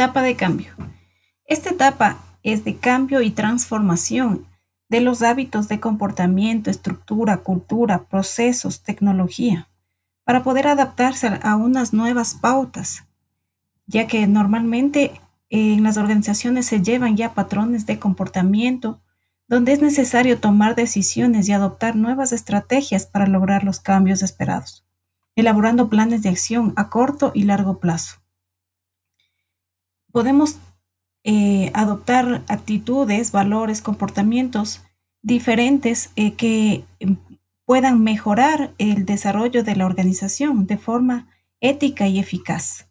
Etapa de cambio. Esta etapa es de cambio y transformación de los hábitos de comportamiento, estructura, cultura, procesos, tecnología, para poder adaptarse a unas nuevas pautas, ya que normalmente en las organizaciones se llevan ya patrones de comportamiento donde es necesario tomar decisiones y adoptar nuevas estrategias para lograr los cambios esperados, elaborando planes de acción a corto y largo plazo. Podemos eh, adoptar actitudes, valores, comportamientos diferentes eh, que em, puedan mejorar el desarrollo de la organización de forma ética y eficaz.